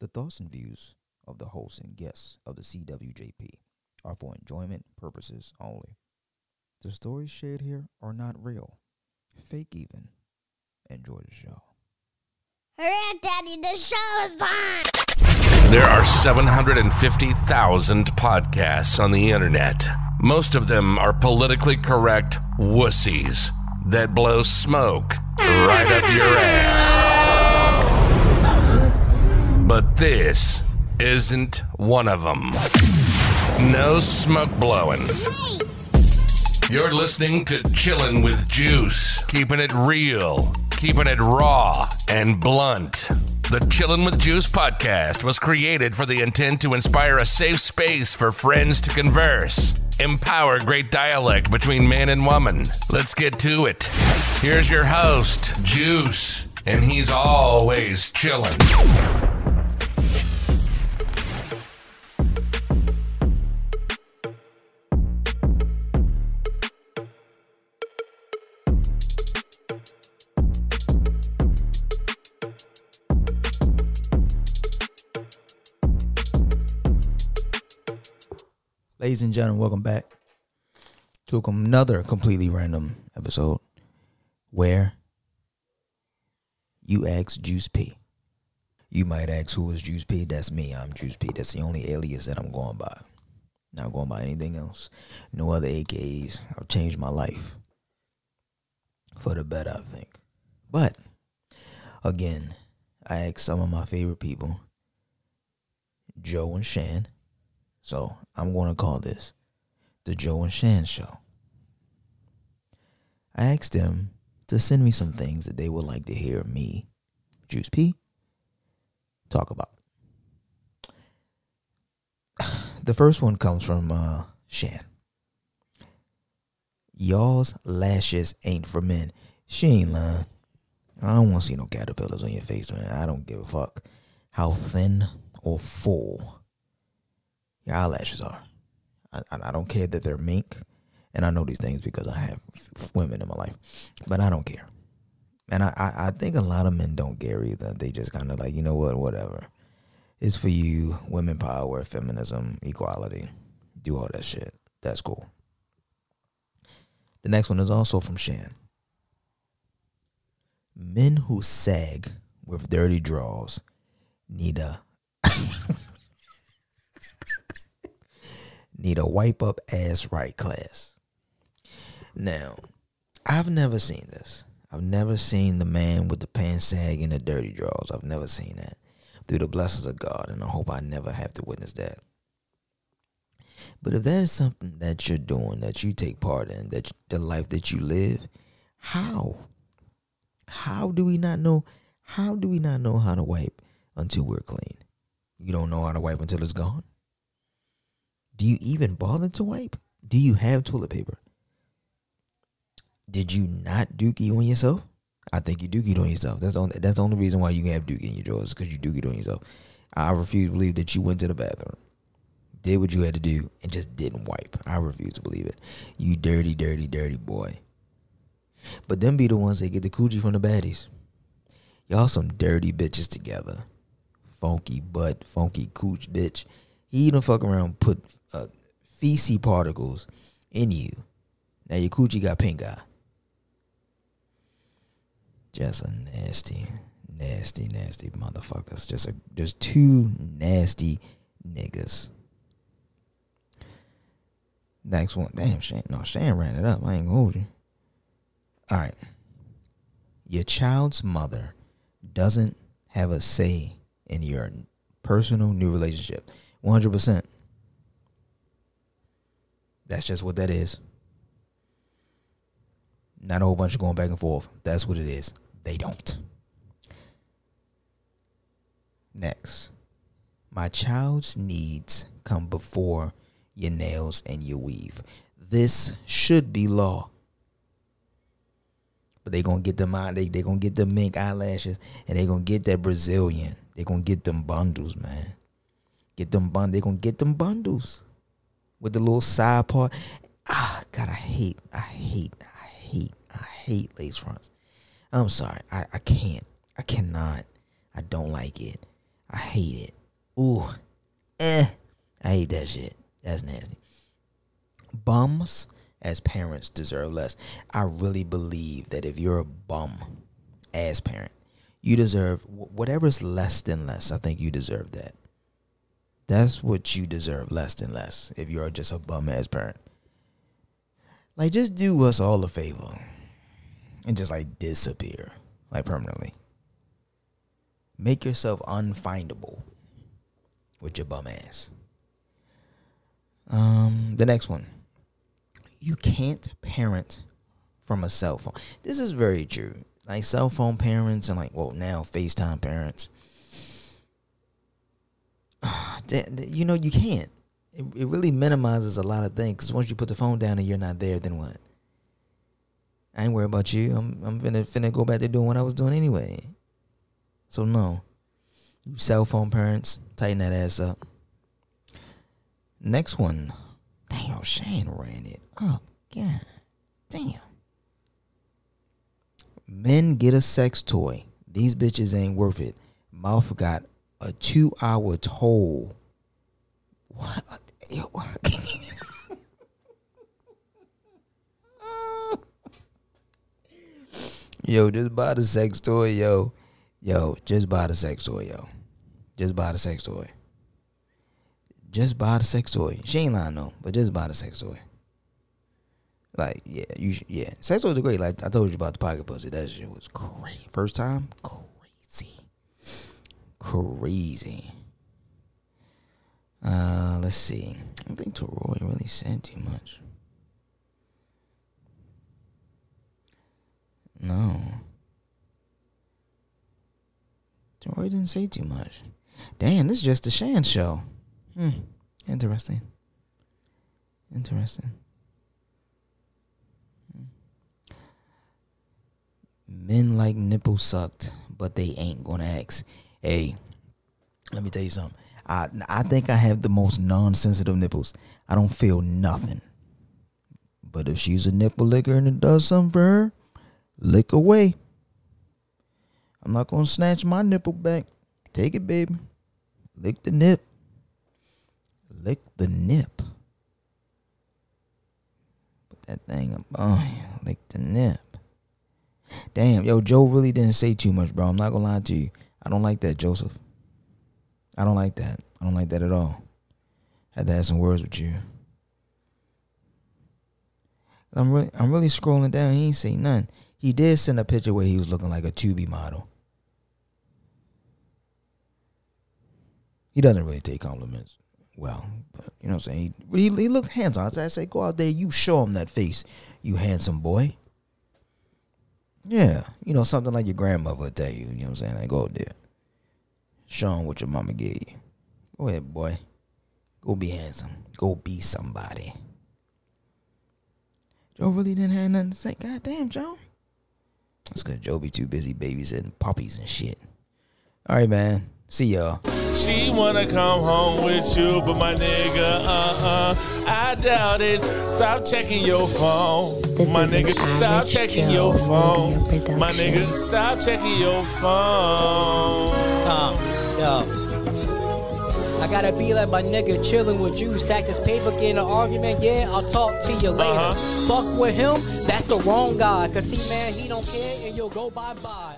The thoughts and views of the hosts and guests of the CWJP are for enjoyment purposes only. The stories shared here are not real, fake even. Enjoy the show. Hurry up, Daddy, the show is on! There are 750,000 podcasts on the internet. Most of them are politically correct wussies that blow smoke right up your ass. But this isn't one of them. No smoke blowing. You're listening to Chillin' with Juice, keeping it real, keeping it raw and blunt. The Chillin' with Juice podcast was created for the intent to inspire a safe space for friends to converse, empower great dialect between man and woman. Let's get to it. Here's your host, Juice, and he's always chillin'. Ladies and gentlemen, welcome back to another completely random episode where you ask Juice P. You might ask who is Juice P. That's me. I'm Juice P. That's the only alias that I'm going by. Not going by anything else. No other AKAs. I've changed my life for the better, I think. But again, I asked some of my favorite people, Joe and Chan. So I'm going to call this the Joe and Chan Show. I asked them to send me some things that they would like to hear me, Juice P, talk about. The first one comes from uh, Chan. Y'all's lashes ain't for men. She ain't lying. I don't want to see no caterpillars on your face, man. I don't give a fuck how thin or full your eyelashes are. I, I don't care that they're mink, and I know these things because I have women in my life, but I don't care. And I, I, I think a lot of men don't care either. They just kind of like, you know what, whatever. It's for you, women power, feminism, equality. Do all that shit. That's cool. The next one is also from Chan. Men who sag with dirty draws need a need a wipe up ass right class. Now, I've never seen this. I've never seen the man with the pants sag and the dirty drawers. I've never seen that. Through the blessings of God, and I hope I never have to witness that. But if that is something that you're doing, that you take part in, that the life that you live, how? How do we not know? How do we not know how to wipe until we're clean? You don't know how to wipe until it's gone. Do you even bother to wipe? Do you have toilet paper? Did you not dookie on yourself? I think you dookie on yourself. That's the only, that's the only reason why you can have dookie in your drawers because you dookie on yourself. I refuse to believe that you went to the bathroom, did what you had to do, and just didn't wipe. I refuse to believe it. You dirty, dirty, dirty boy. But them be the ones that get the coochie from the baddies. Y'all some dirty bitches together. Funky butt, funky cooch bitch. He don't fuck around put uh, feces particles in you. Now your coochie got pink eye. Just a nasty, nasty, nasty motherfuckers. Just a just two nasty niggas. Next one. Damn, Chan. No, Chan ran it up. I ain't gonna hold you. All right. Your child's mother doesn't have a say in your personal new relationship. 100%. That's just what that is. Not a whole bunch of going back and forth. That's what it is. They don't. Next. My child's needs come before your nails and your weave. This should be law. But they gonna get them out. They they gonna get the mink eyelashes, and they gonna get that Brazilian. They gonna get them bundles, man. Get them bund. They gonna get them bundles with the little side part. Ah, God, I hate, I hate, I hate, I hate lace fronts. I'm sorry, I I can't, I cannot, I don't like it. I hate it. Ooh, eh. I hate that shit. That's nasty. Bums as parents deserve less. I really believe that if you're a bum as parent, you deserve whatever's less than less. I think you deserve that. That's what you deserve, less than less. If you're just a bum ass parent, like just do us all a favor and just like disappear, like permanently. Make yourself unfindable with your bum ass. Um, the next one. You can't parent from a cell phone. This is very true. Like cell phone parents and like well now FaceTime parents. You know you can't. It, it really minimizes a lot of things. Cause once you put the phone down and you're not there, then what? I ain't worried about you. I'm I'm finna finna go back to doing what I was doing anyway. So no, you cell phone parents, tighten that ass up. Next one. Damn, Shane ran it up. God damn. Men get a sex toy. These bitches ain't worth it. Mouth got a two hour toll. What? yo, just buy the sex toy, yo. Yo, just buy the sex toy, yo. Just buy the sex toy. Just buy the sex toy. She ain't lying no, but just buy the sex toy. Like, yeah, you yeah. Sex toys are great. Like I told you about the pocket pussy. That shit was crazy. First time, crazy. Crazy. Uh, let's see. I don't think Toroy really said too much. No. Toroy didn't say too much. Damn, this is just a Chan show. Hmm. Interesting. Interesting. Hmm. Men like nipple sucked, but they ain't gonna ask. Hey, let me tell you something. I I think I have the most non-sensitive nipples. I don't feel nothing. But if she's a nipple licker and it does something for her, lick away. I'm not gonna snatch my nipple back. Take it, baby. Lick the nip lick the nip. Put that thing up. Oh, lick the nip. Damn, yo, Joe really didn't say too much, bro. I'm not gonna lie to you. I don't like that, Joseph. I don't like that. I don't like that at all. I Had to have some words with you. I'm really, I'm really scrolling down. He ain't say none. He did send a picture where he was looking like a Tubi model. He doesn't really take compliments well. But, you know what I'm saying? He, he, he looked handsome. I say, go out there, you show him that face, you handsome boy. Yeah, you know, something like your grandmother would tell you. You know what I'm saying? Like, go out there. Show them what your mama gave you. Go ahead, boy. Go be handsome. Go be somebody. Joe really didn't have nothing to say. God damn, Joe. That's because Joe be too busy babysitting puppies and shit. All right, man. See y'all. She wanna come home with you, but my nigga, uh uh, I doubt it. Stop checking your phone. This my nigga, stop checking your phone. My nigga, stop checking your phone. Um, yo. I gotta be like my nigga chilling with you, stack this paper, get in an argument. Yeah, I'll talk to you later. Uh-huh. Fuck with him, that's the wrong guy. Cause see, man, he don't care and you'll go bye bye.